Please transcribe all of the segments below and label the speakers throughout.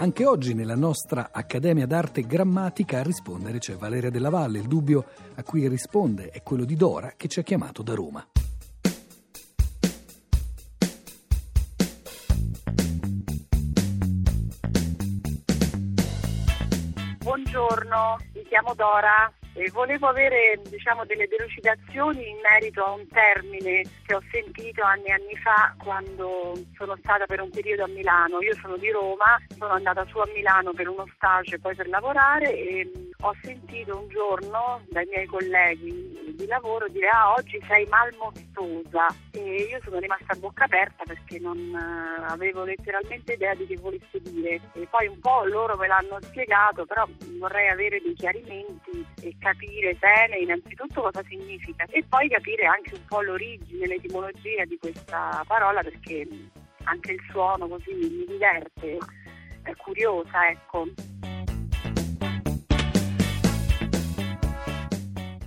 Speaker 1: Anche oggi nella nostra Accademia d'Arte Grammatica a rispondere c'è Valeria Della Valle. Il dubbio a cui risponde è quello di Dora che ci ha chiamato da Roma.
Speaker 2: Buongiorno, mi chiamo Dora e volevo avere diciamo, delle delucidazioni in merito a un termine che ho sentito anni e anni fa quando sono stata per un periodo a Milano. Io sono di Roma, sono andata su a Milano per uno stage e poi per lavorare e ho sentito un giorno dai miei colleghi di lavoro dire ah oggi sei malmostosa e io sono rimasta a bocca aperta perché non uh, avevo letteralmente idea di che volesse dire e poi un po' loro me l'hanno spiegato però vorrei avere dei chiarimenti e capire bene innanzitutto cosa significa e poi capire anche un po' l'origine, l'etimologia di questa parola perché anche il suono così mi diverte, è curiosa ecco.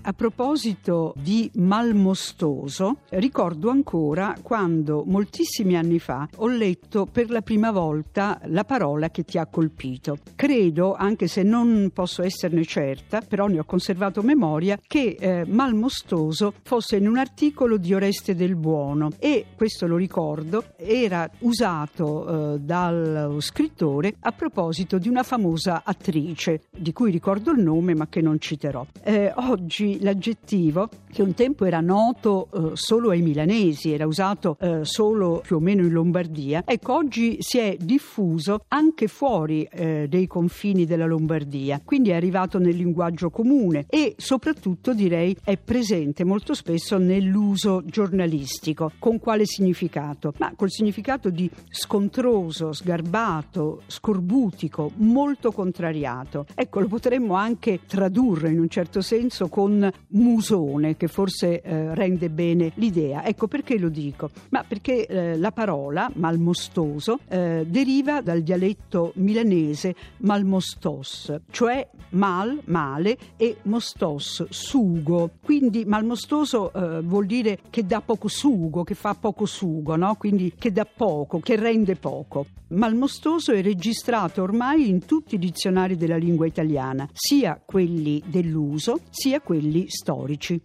Speaker 3: A proposito di malmostoso, ricordo ancora quando moltissimi anni fa ho letto per la prima volta la parola che ti ha colpito. Credo, anche se non posso esserne certa, però ne ho conservato memoria, che eh, malmostoso fosse in un articolo di Oreste del Buono e, questo lo ricordo, era usato eh, dallo scrittore a proposito di una famosa attrice, di cui ricordo il nome ma che non citerò. Eh, oggi l'aggettivo che un tempo era noto eh, solo ai milanesi, era usato eh, solo più o meno in Lombardia, ecco oggi si è diffuso anche fuori eh, dei confini della Lombardia, quindi è arrivato nel linguaggio comune e soprattutto direi è presente molto spesso nell'uso giornalistico. Con quale significato? Ma col significato di scontroso, sgarbato, scorbutico, molto contrariato. Ecco, lo potremmo anche tradurre in un certo senso con musone che forse eh, rende bene l'idea. Ecco perché lo dico? Ma perché eh, la parola malmostoso eh, deriva dal dialetto milanese malmostos, cioè mal, male e mostos, sugo. Quindi malmostoso eh, vuol dire che dà poco sugo, che fa poco sugo, no? quindi che dà poco, che rende poco. Malmostoso è registrato ormai in tutti i dizionari della lingua italiana, sia quelli dell'uso sia quelli storici.